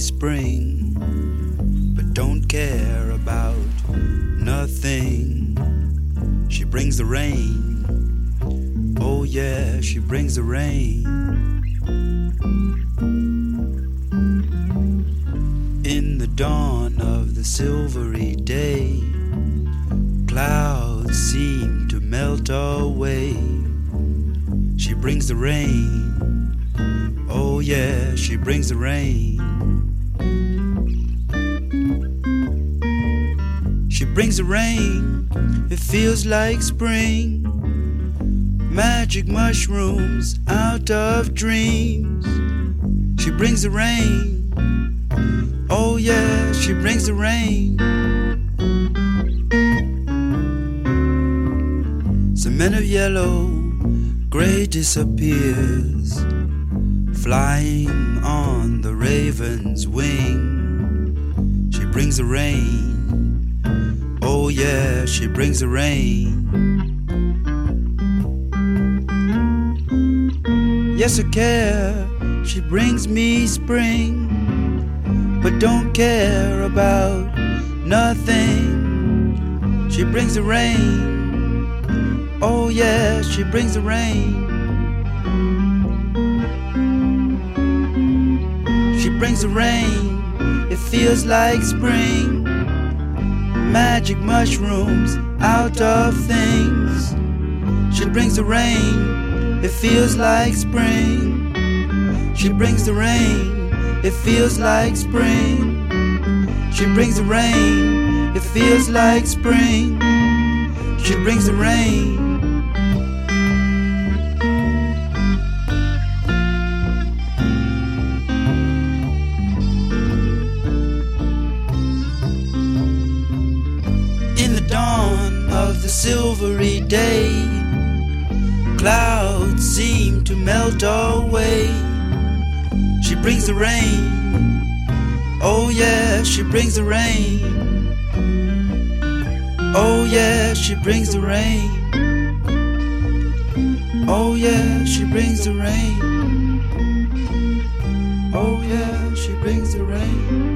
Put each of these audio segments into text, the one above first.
spring, but don't care about nothing. She brings the rain. Oh, yeah, she brings the rain. Rain, it feels like spring. Magic mushrooms out of dreams. She brings the rain. Oh, yeah, she brings the rain. Cement of yellow, gray disappears flying on the raven's wing. She brings the rain. Yeah, she brings the rain. Yes, I care. She brings me spring, but don't care about nothing. She brings the rain. Oh, yeah, she brings the rain. She brings the rain. It feels like spring. Magic mushrooms out of things. She brings the rain. It feels like spring. She brings the rain. It feels like spring. She brings the rain. It feels like spring. She brings the rain. Brings the rain. Oh, yeah, she brings the rain. Oh, yeah, she brings the rain. Oh, yeah, she brings the rain. Oh, yeah, she brings the rain.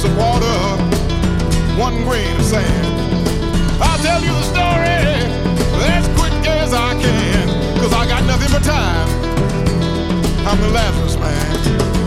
drops of water, one grain of sand. I'll tell you the story as quick as I can, cause I got nothing but time. I'm the Lazarus man.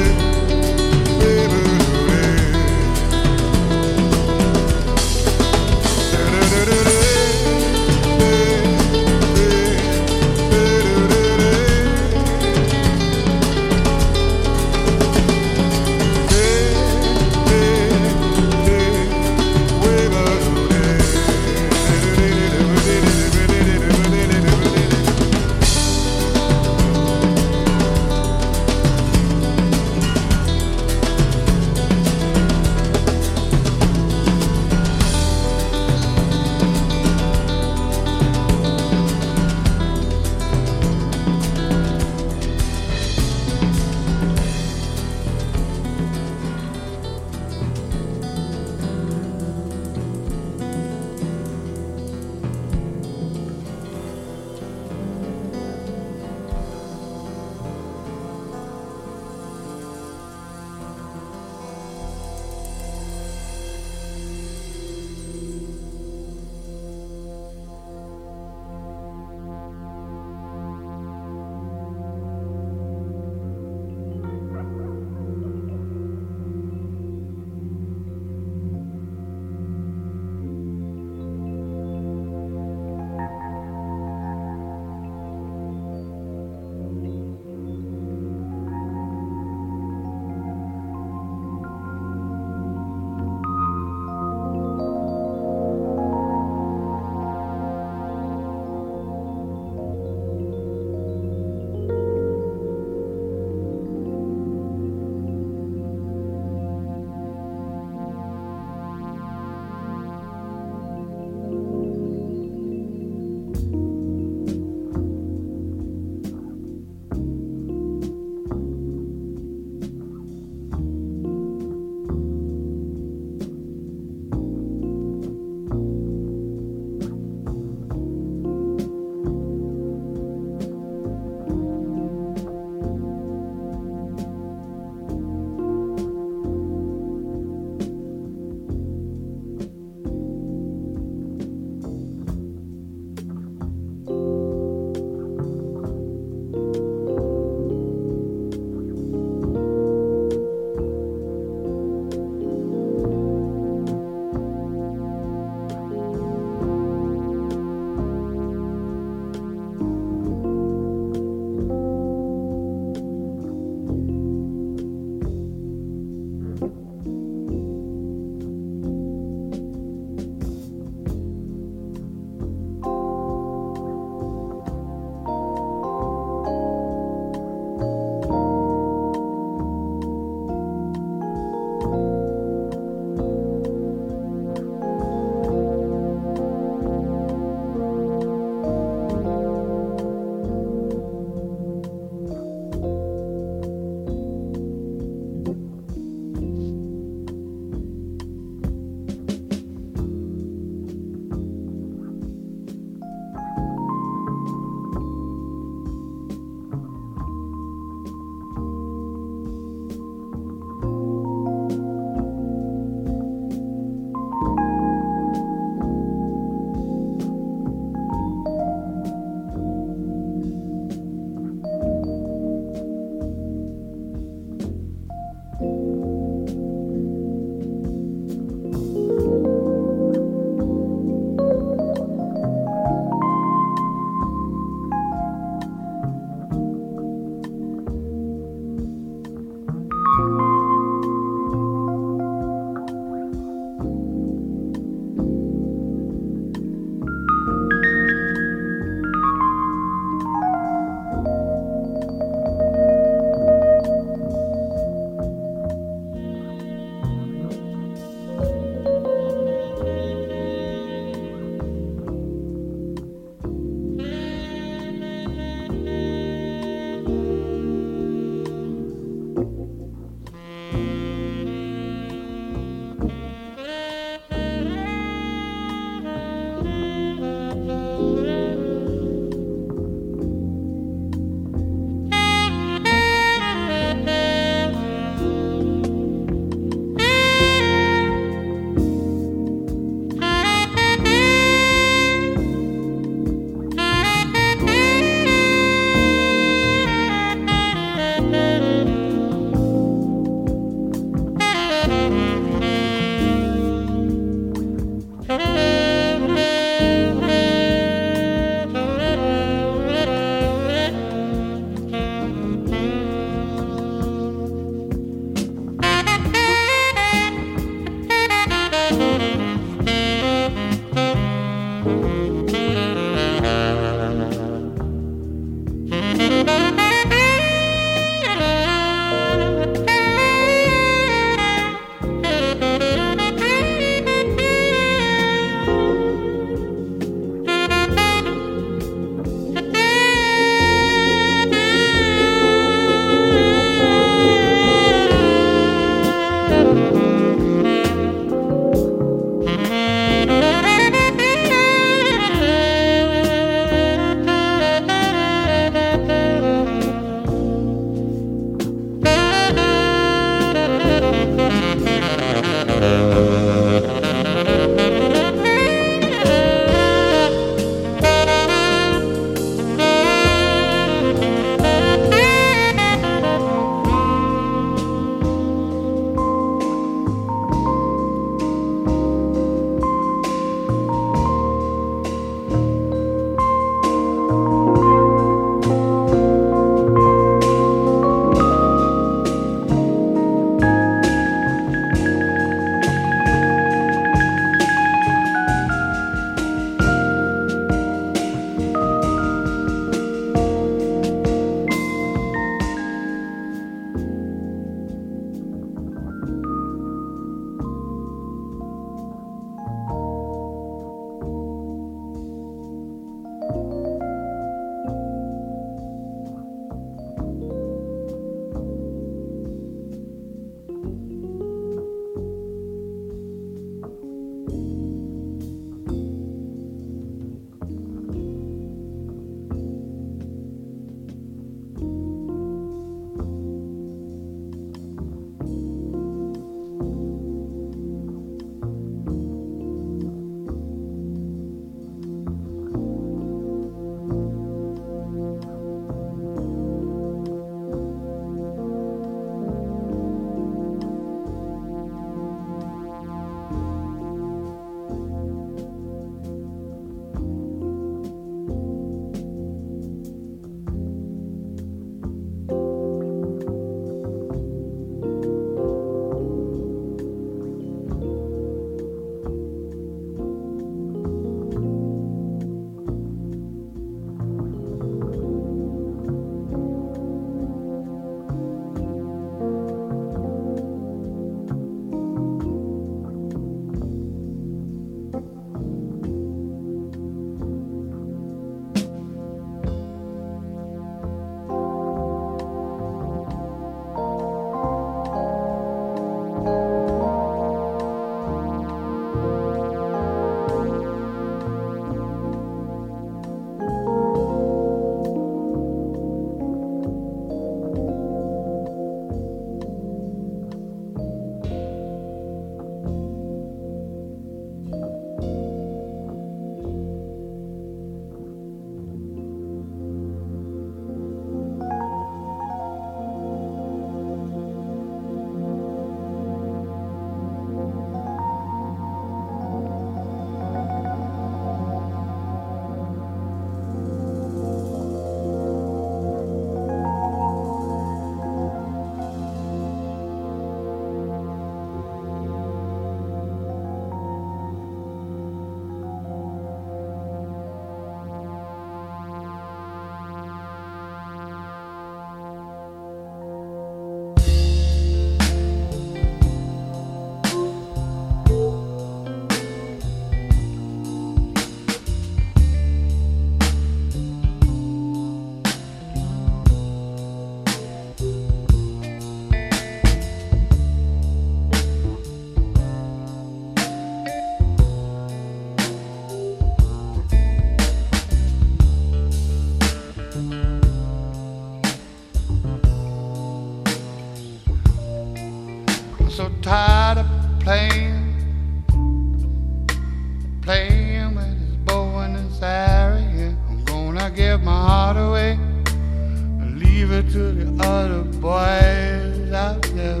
Give my heart away and leave it to the other boys. Out there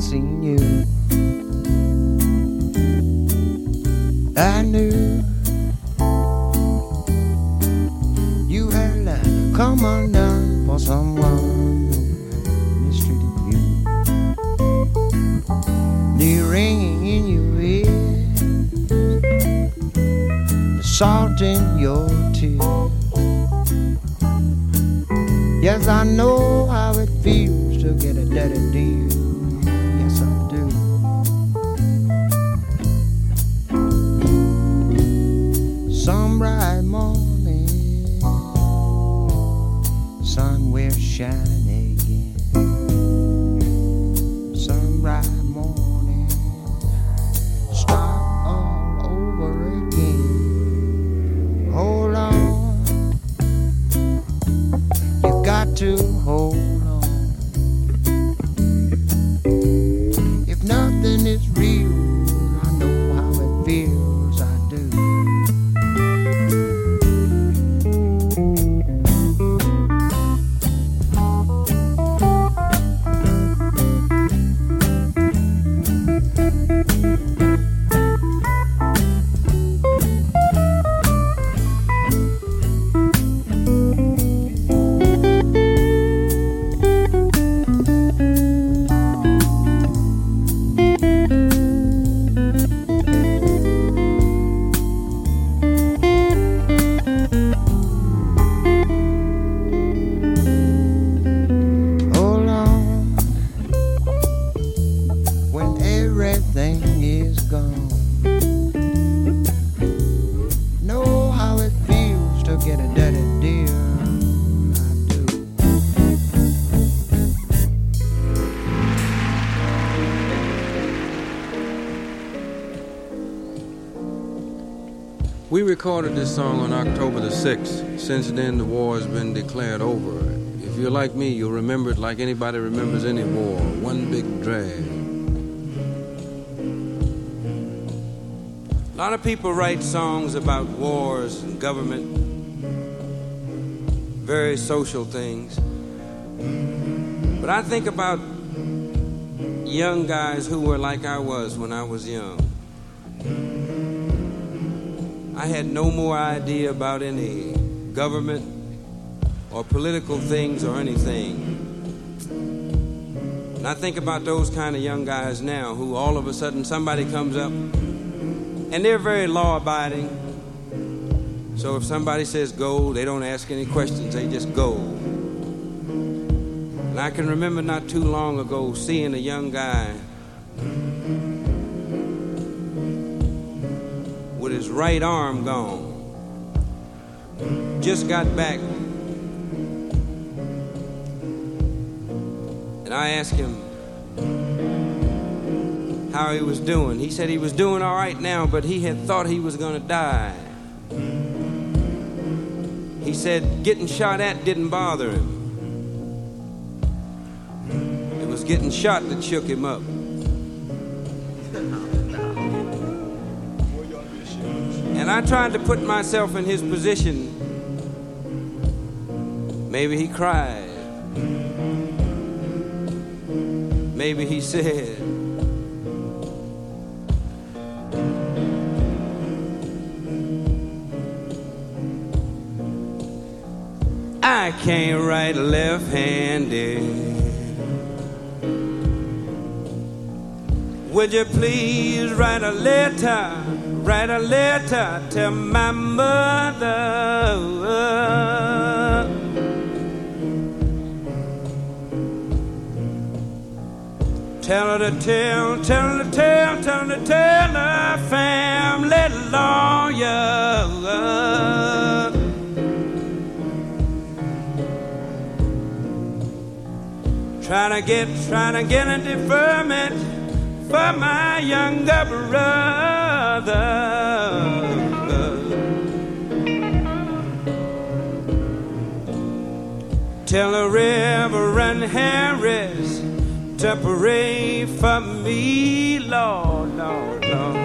seen you, I knew you had come undone for someone mistreated you. The ringing in your ears, the salt in your tears. Yes, I know how it feels to get a dirty deal. Recorded this song on October the 6th. Since then, the war has been declared over. If you're like me, you'll remember it like anybody remembers any war one big drag. A lot of people write songs about wars and government, very social things. But I think about young guys who were like I was when I was young. I had no more idea about any government or political things or anything. And I think about those kind of young guys now who all of a sudden somebody comes up and they're very law abiding. So if somebody says go, they don't ask any questions, they just go. And I can remember not too long ago seeing a young guy right arm gone. Just got back. And I asked him how he was doing. He said he was doing all right now, but he had thought he was going to die. He said getting shot at didn't bother him. It was getting shot that shook him up. And I tried to put myself in his position. Maybe he cried. Maybe he said, I can't write left handed. Would you please write a letter write a letter to my mother. Tell her to tell, tell her to tell, tell her to tell her family lawyer. Trying to get, trying to get a deferment for my younger brother. Tell the Reverend Harris to pray for me, Lord, Lord, Lord.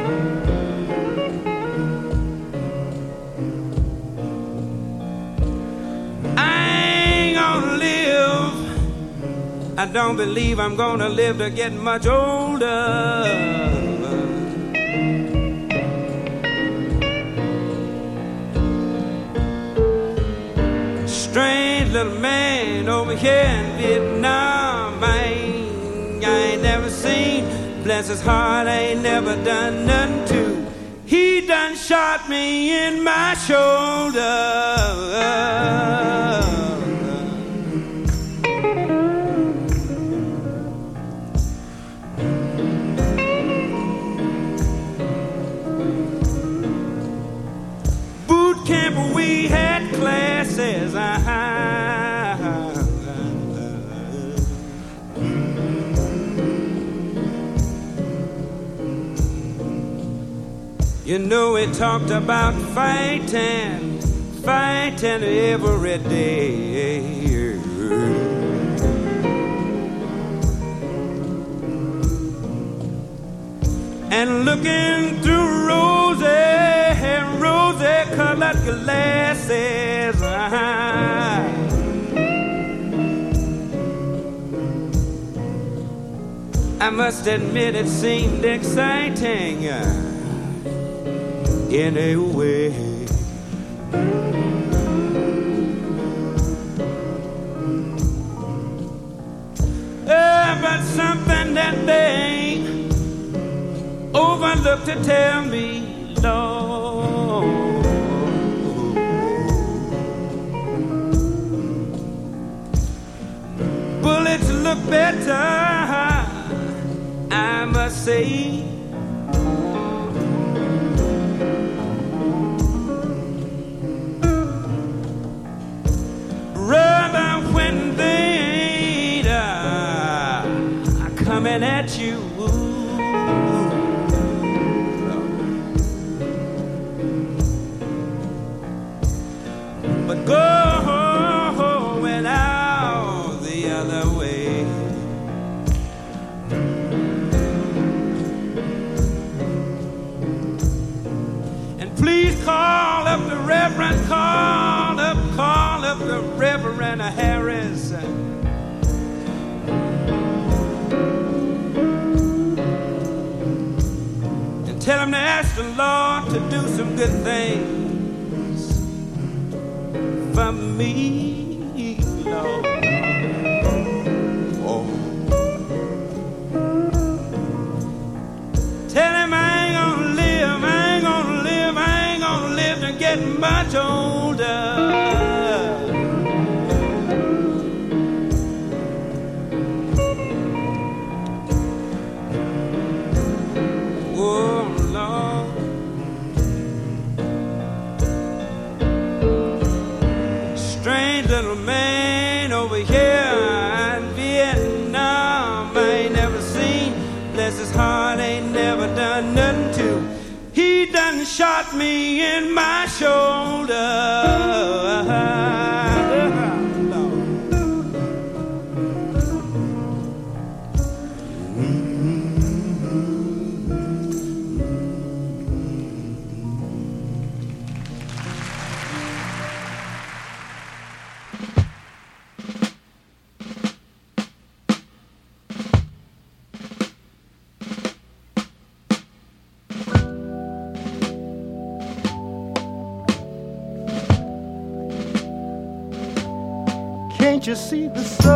I ain't gonna live. I don't believe I'm gonna live to get much older. Little man over here in Vietnam. I ain't, I ain't never seen. Bless his heart, I ain't never done nothing to. He done shot me in my shoulder. You know we talked about fighting, fighting every day. and looking through rosy, rosy colored glasses. I must admit it seemed exciting in a way. Uh, but something that they overlooked to tell me, Lord. Bullets look better, I must say. Reverend, call up, call up the Reverend Harris. And tell him to ask the Lord to do some good things for me, get much older. Me in my shoulder. You see the soldiers?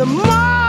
the more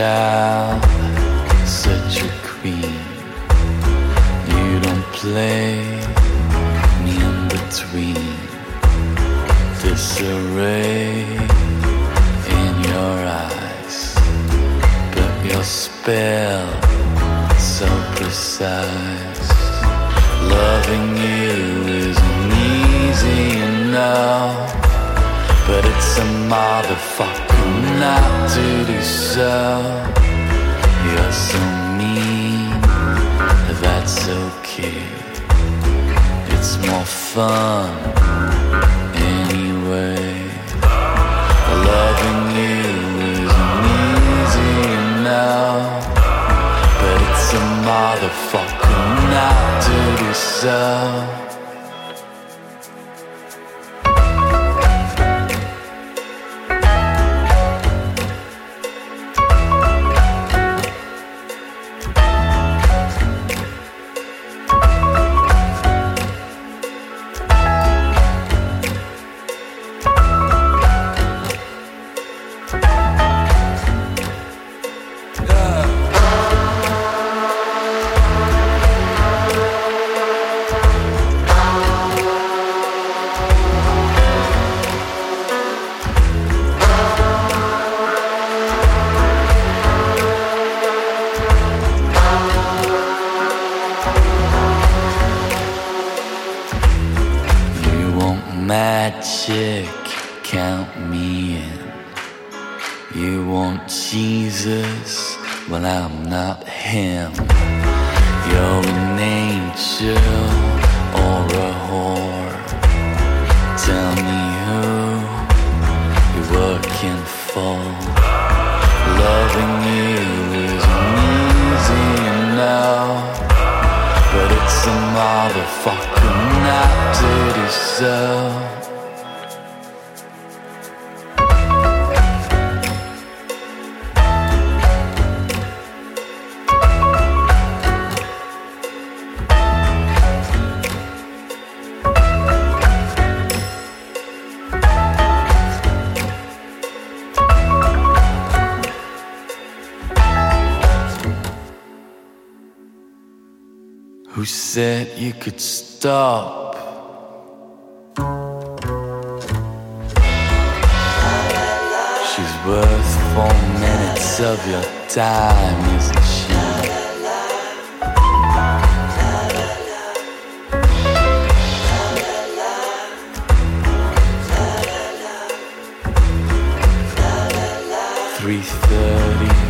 Yeah. stop. She's worth four minutes of your time, isn't she? Three thirty.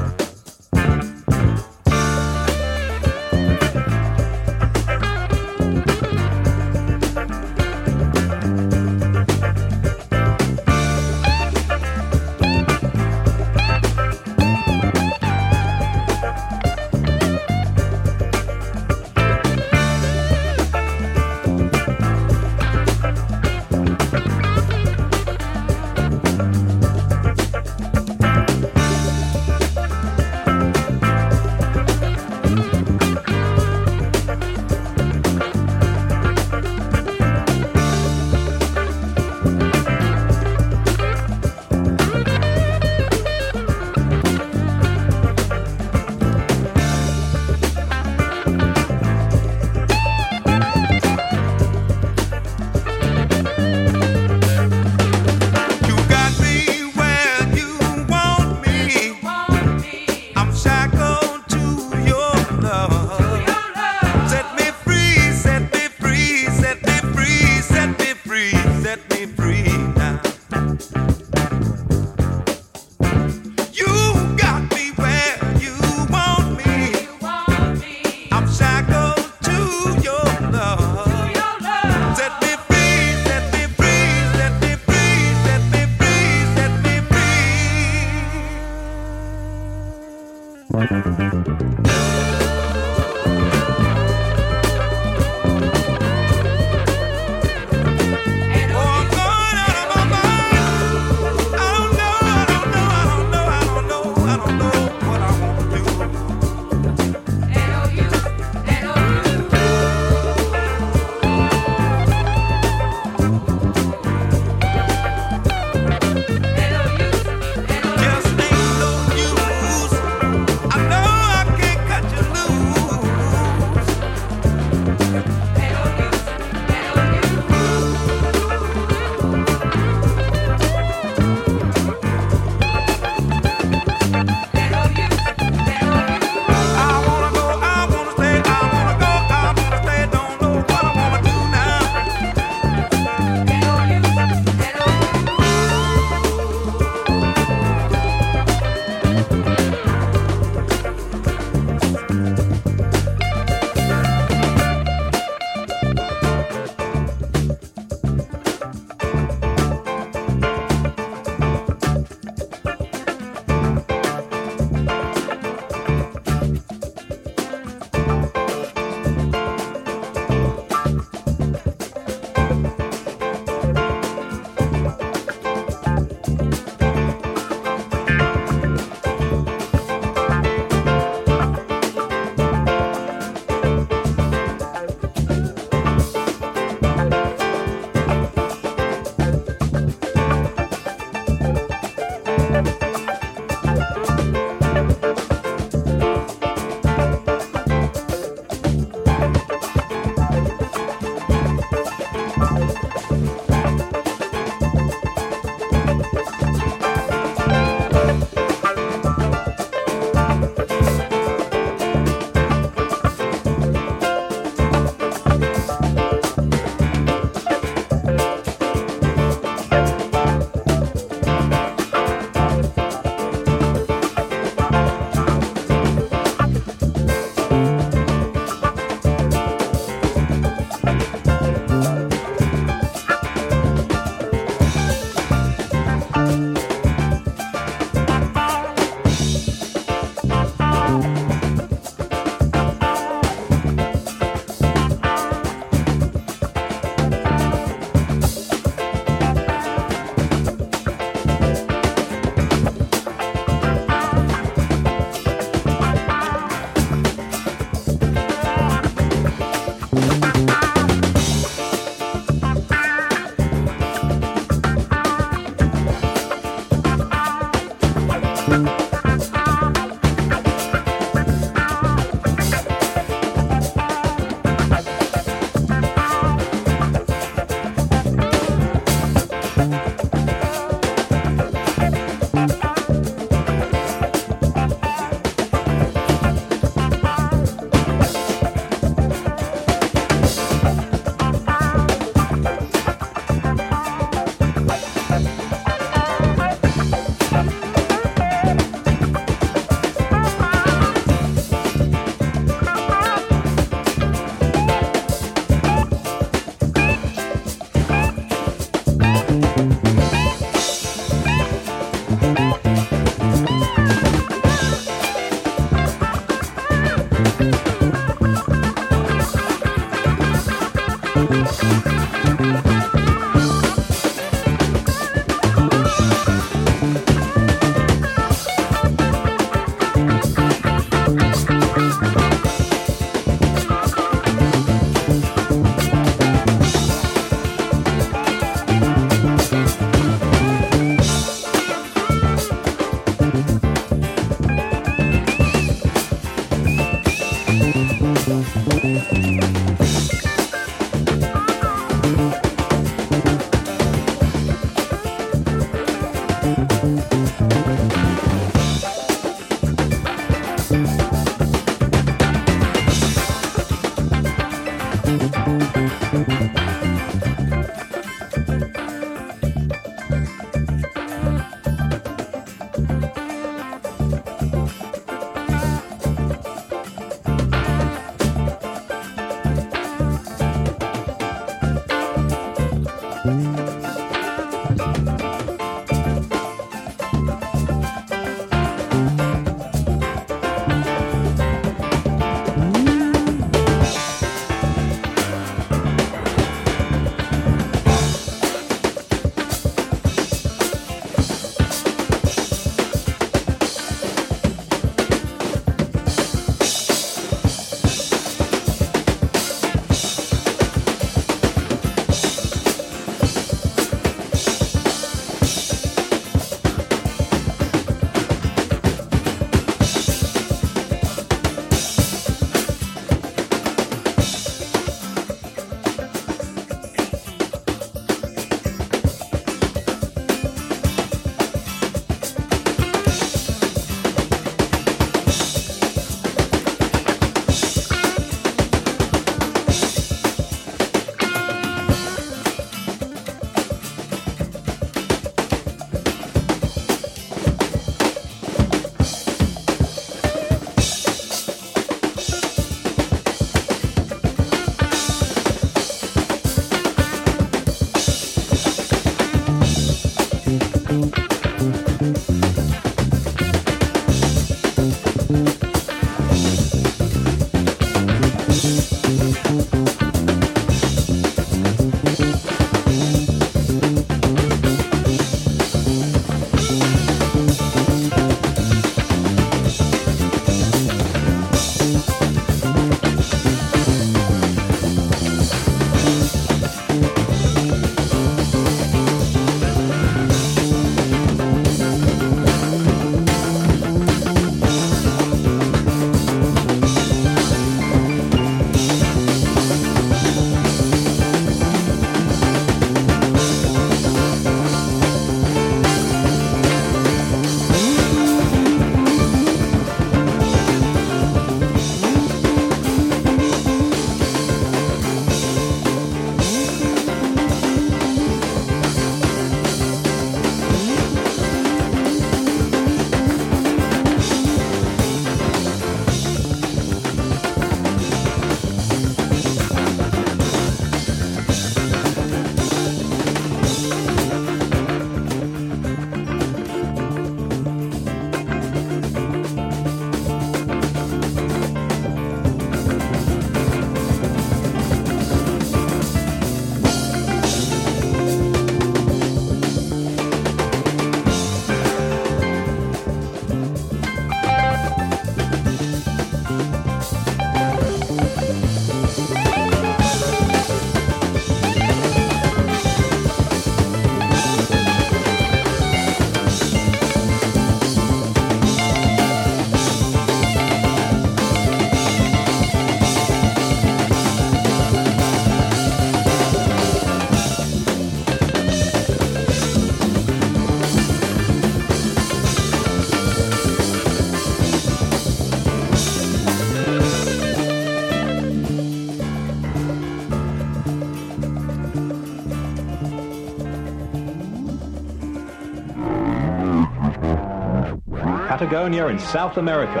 Patagonia in South America,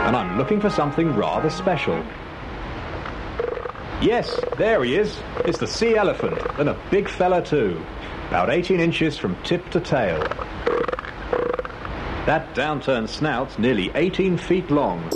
and I'm looking for something rather special. Yes, there he is. It's the sea elephant, and a big fella too. About 18 inches from tip to tail. That downturned snout's nearly 18 feet long.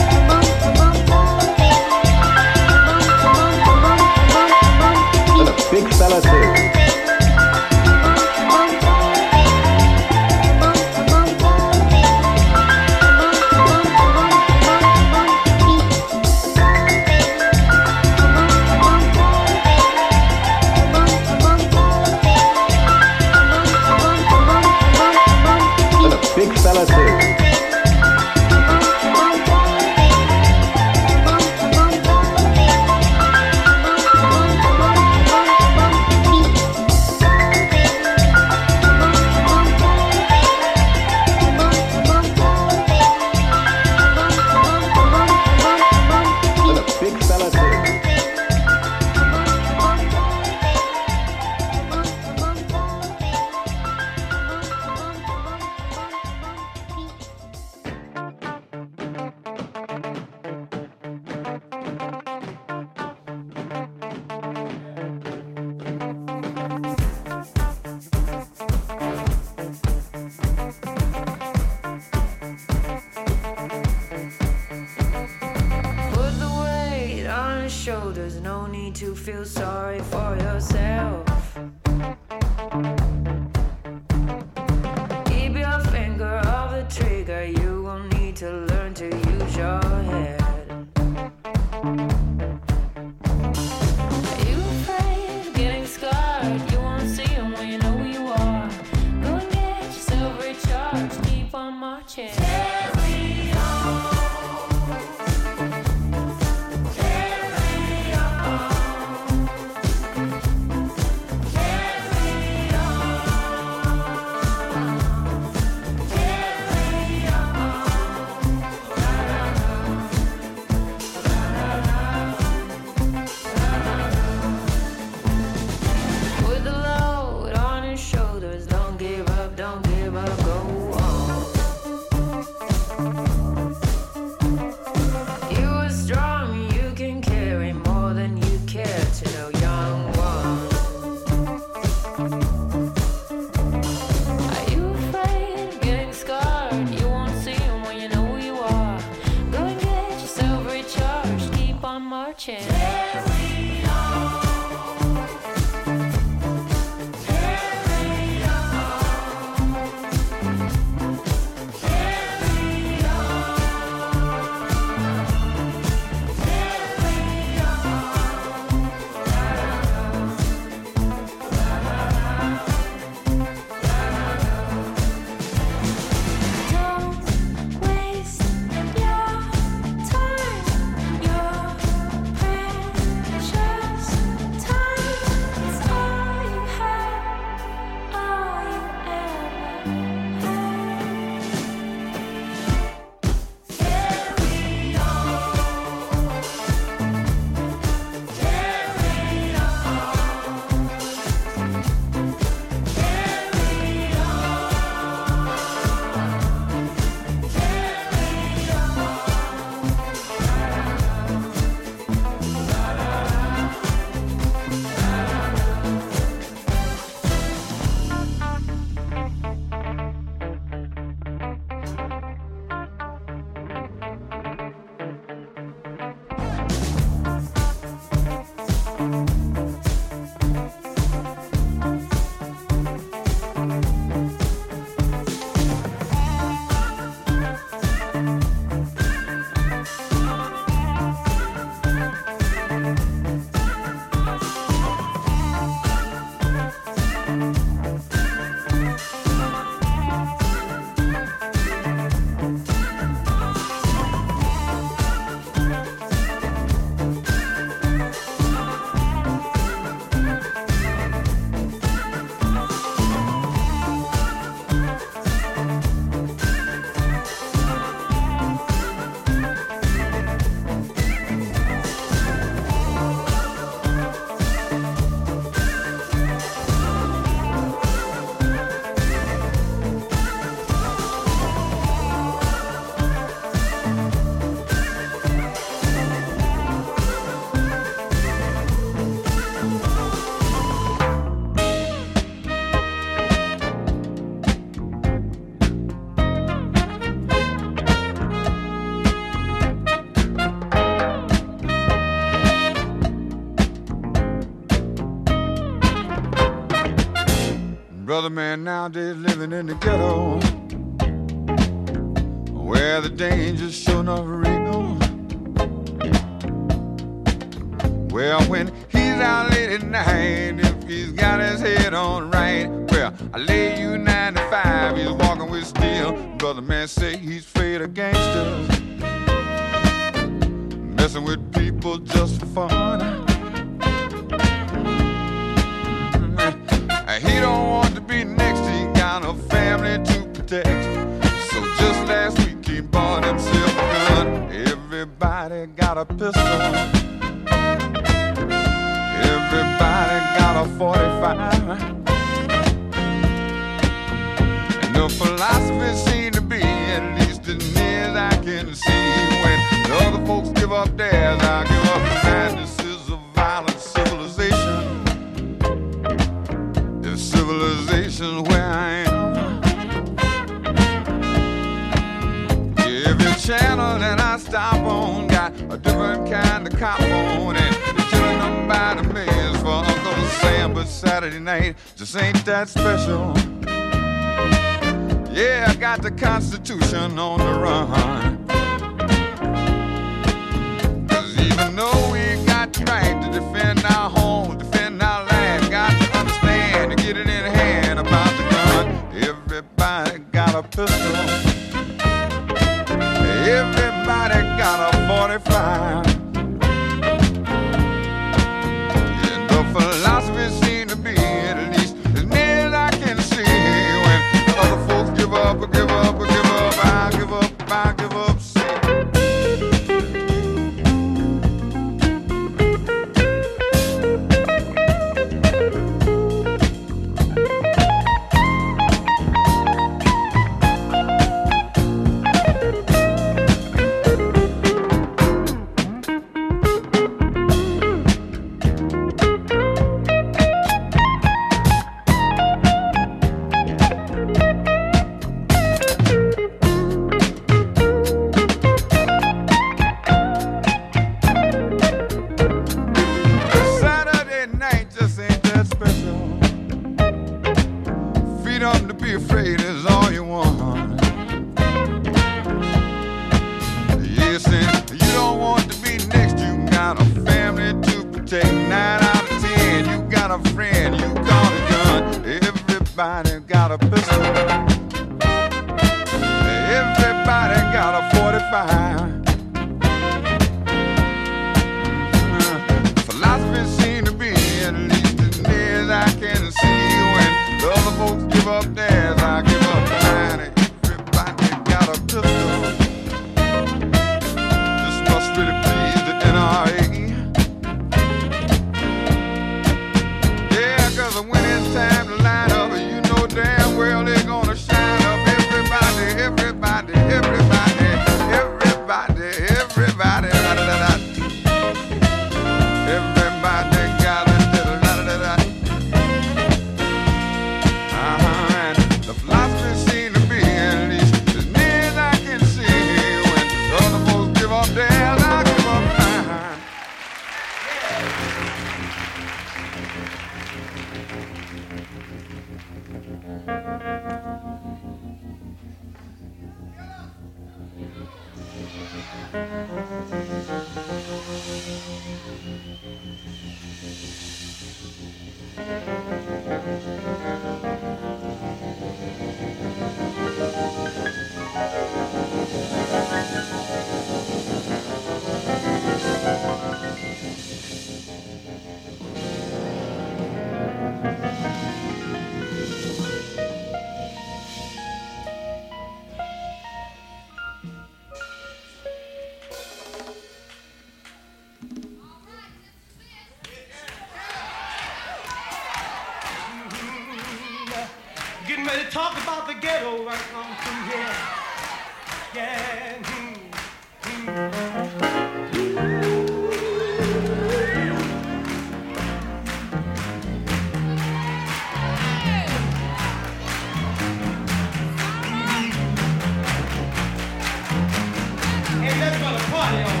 Let's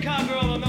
Chicago,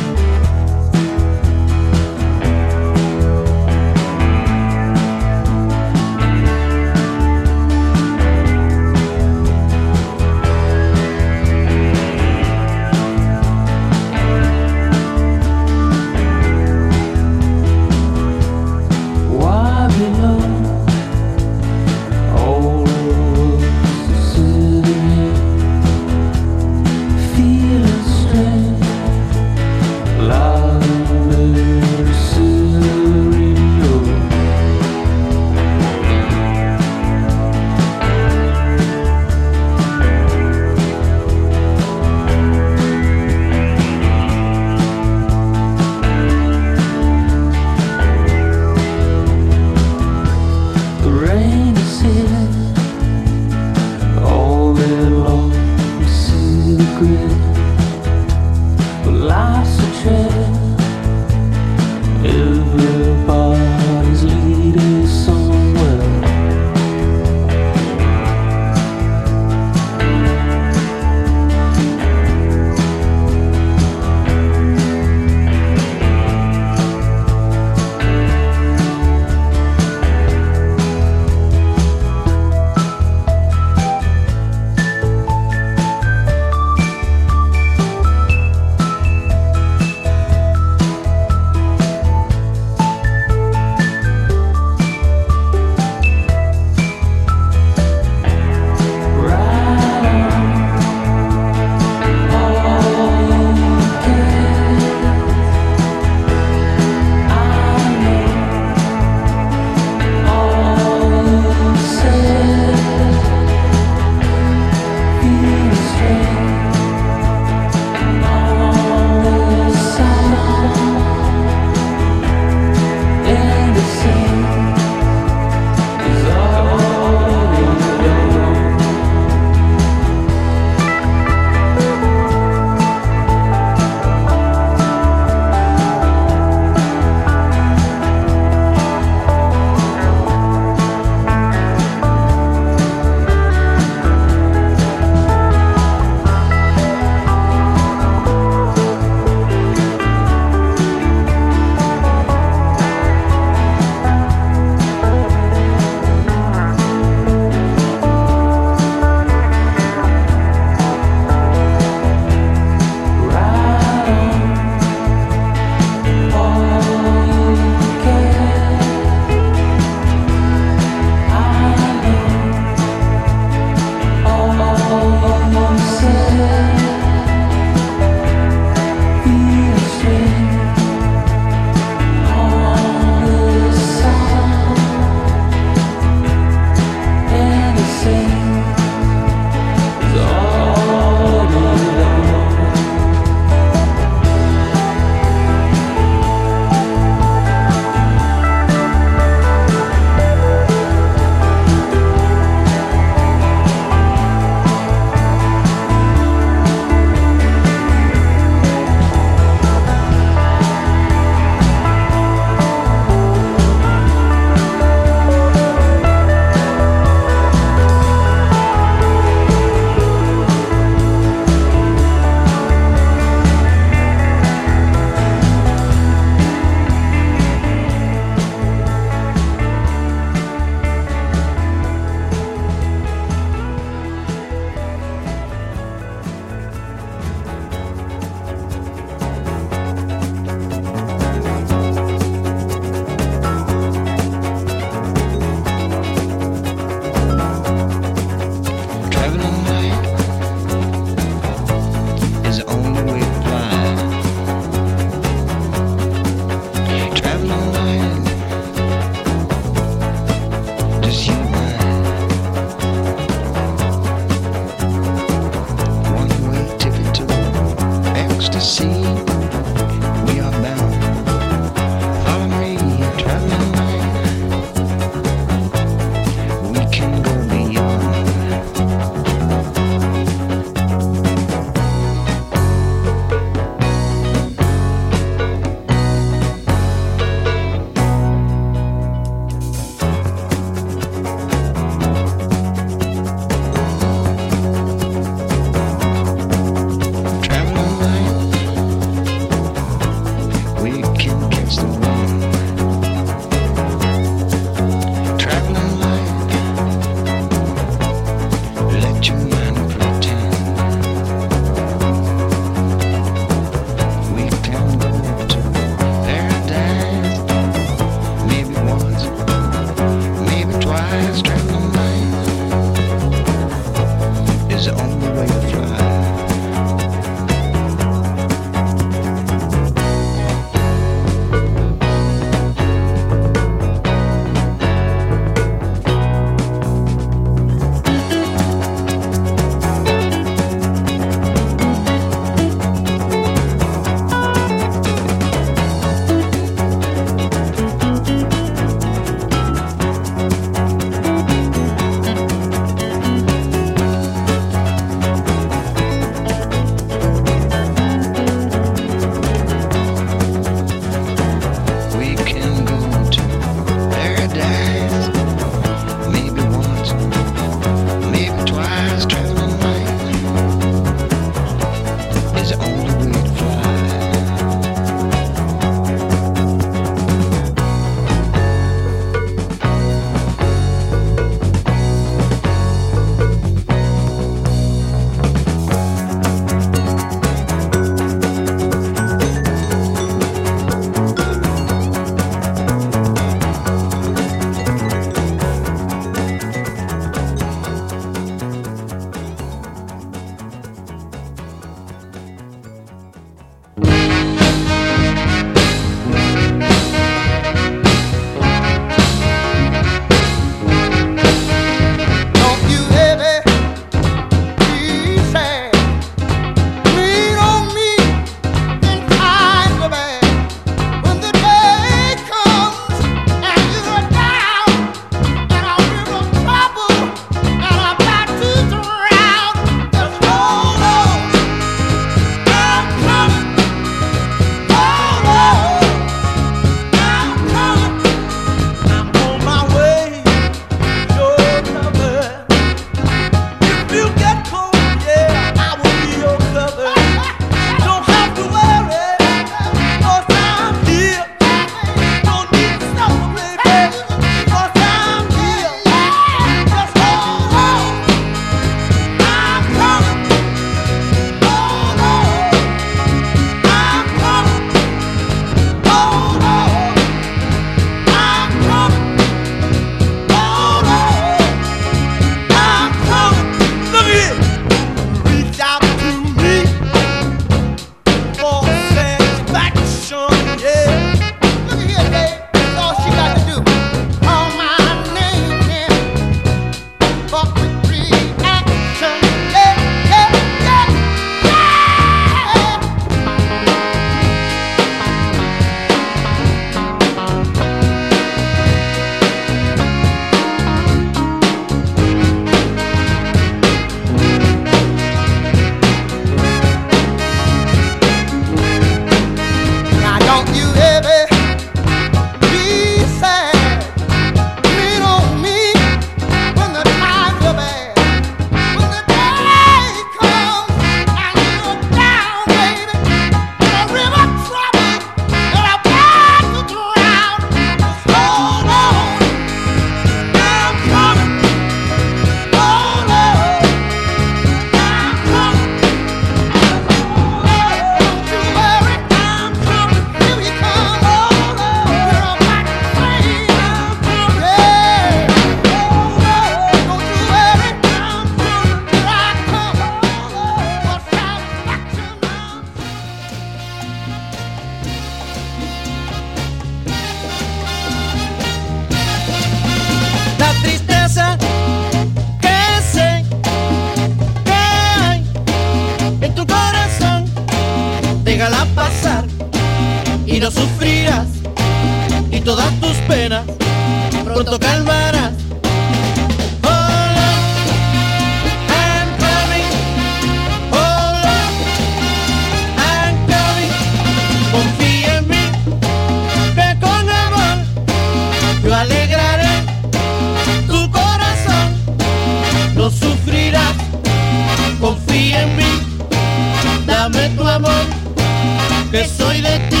que soy de ti.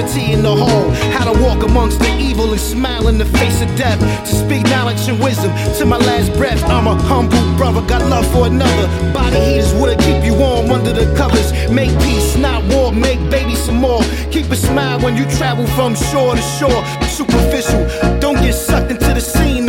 in the hole. How to walk amongst the evil and smile in the face of death. To speak knowledge and wisdom to my last breath. I'm a humble brother, got love for another. Body heat is what'll keep you warm under the covers. Make peace, not war, make baby some more. Keep a smile when you travel from shore to shore. Superficial, don't get sucked into the scene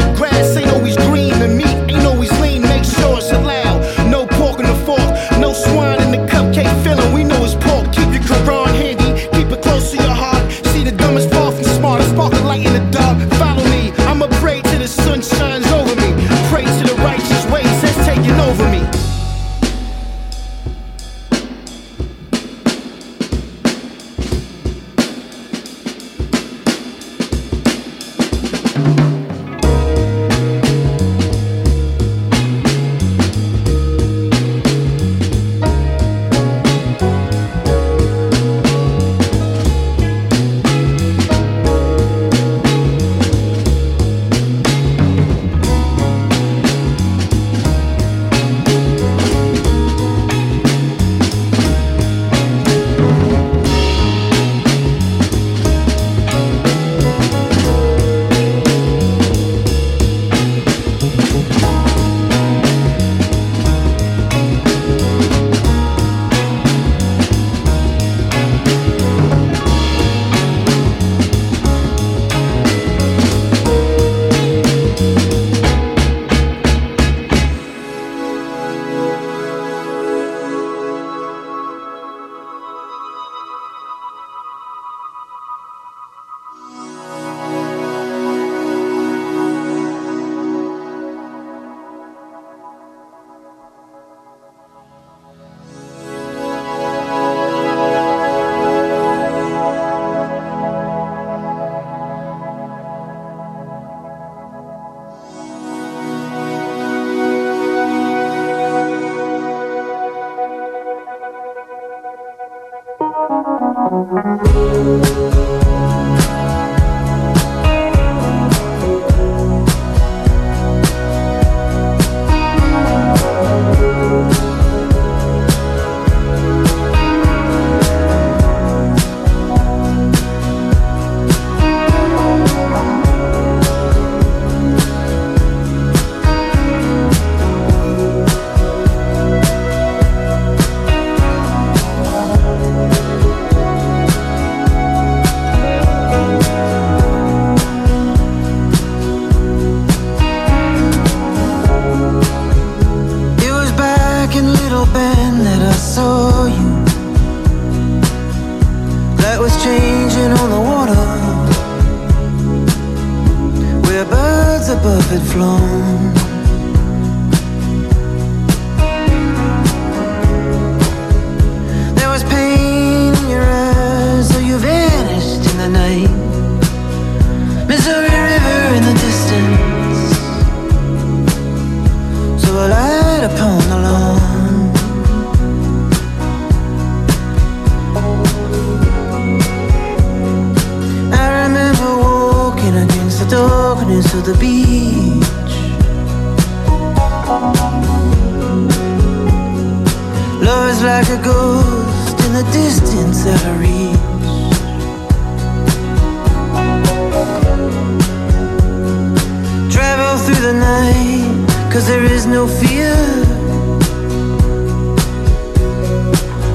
Cause there is no fear.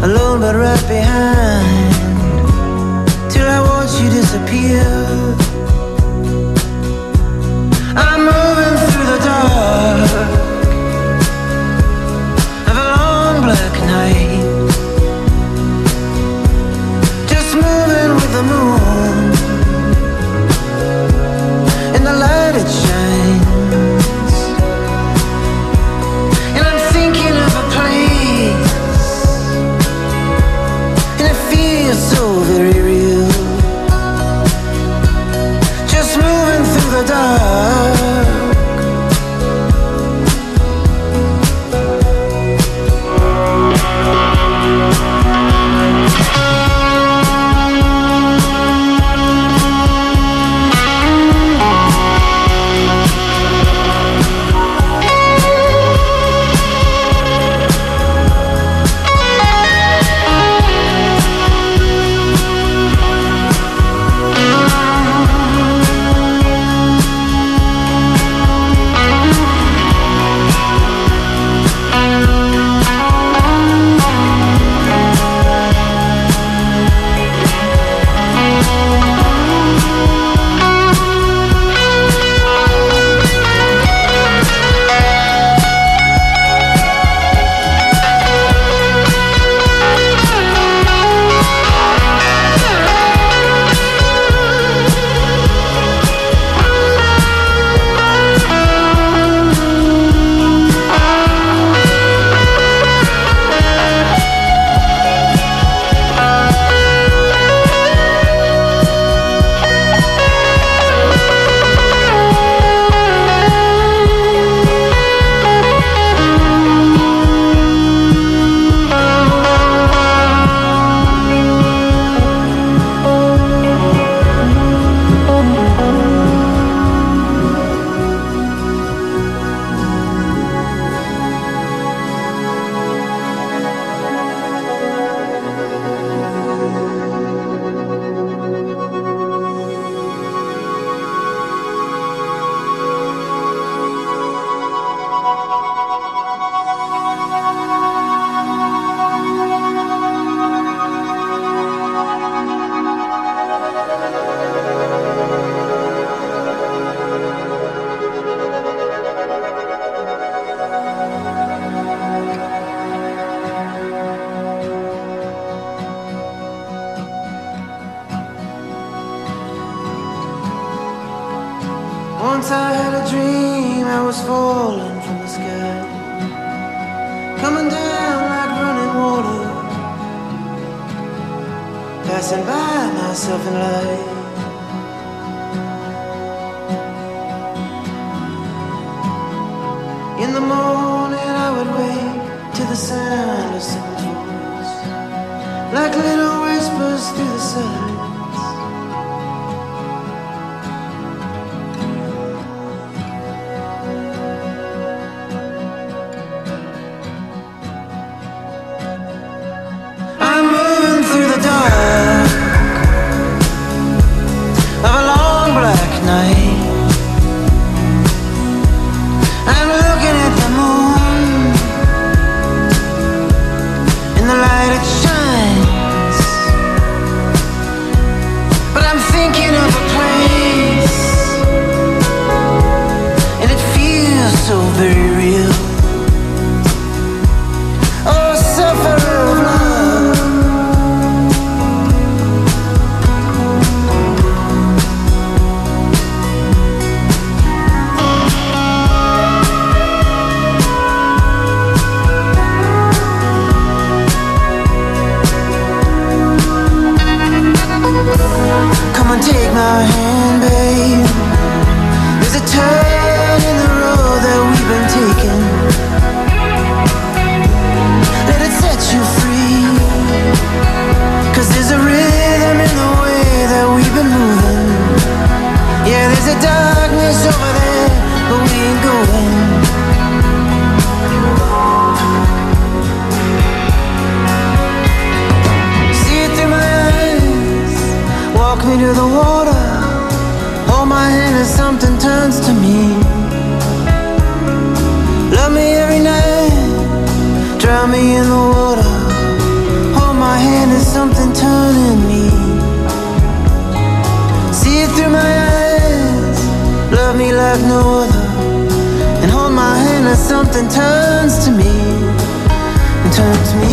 Alone but right behind.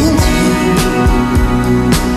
Into you.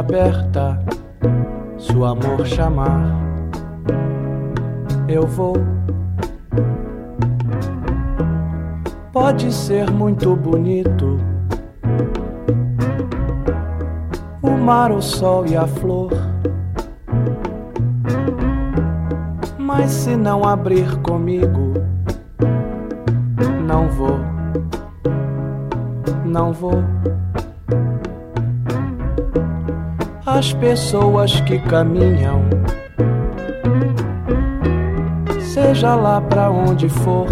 Aberta. Se o amor chamar, eu vou. Pode ser muito bonito. O mar, o sol e a flor. Mas se não abrir comigo, pessoas que caminham, seja lá pra onde for,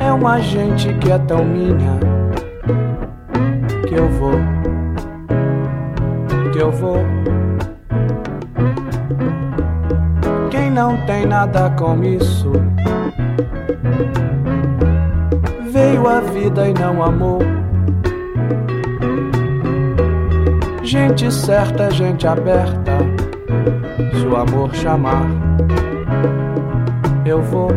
é uma gente que é tão minha que eu vou, que eu vou. Quem não tem nada com isso, veio a vida e não amou. Gente certa gente aberta. Se o amor chamar, eu vou,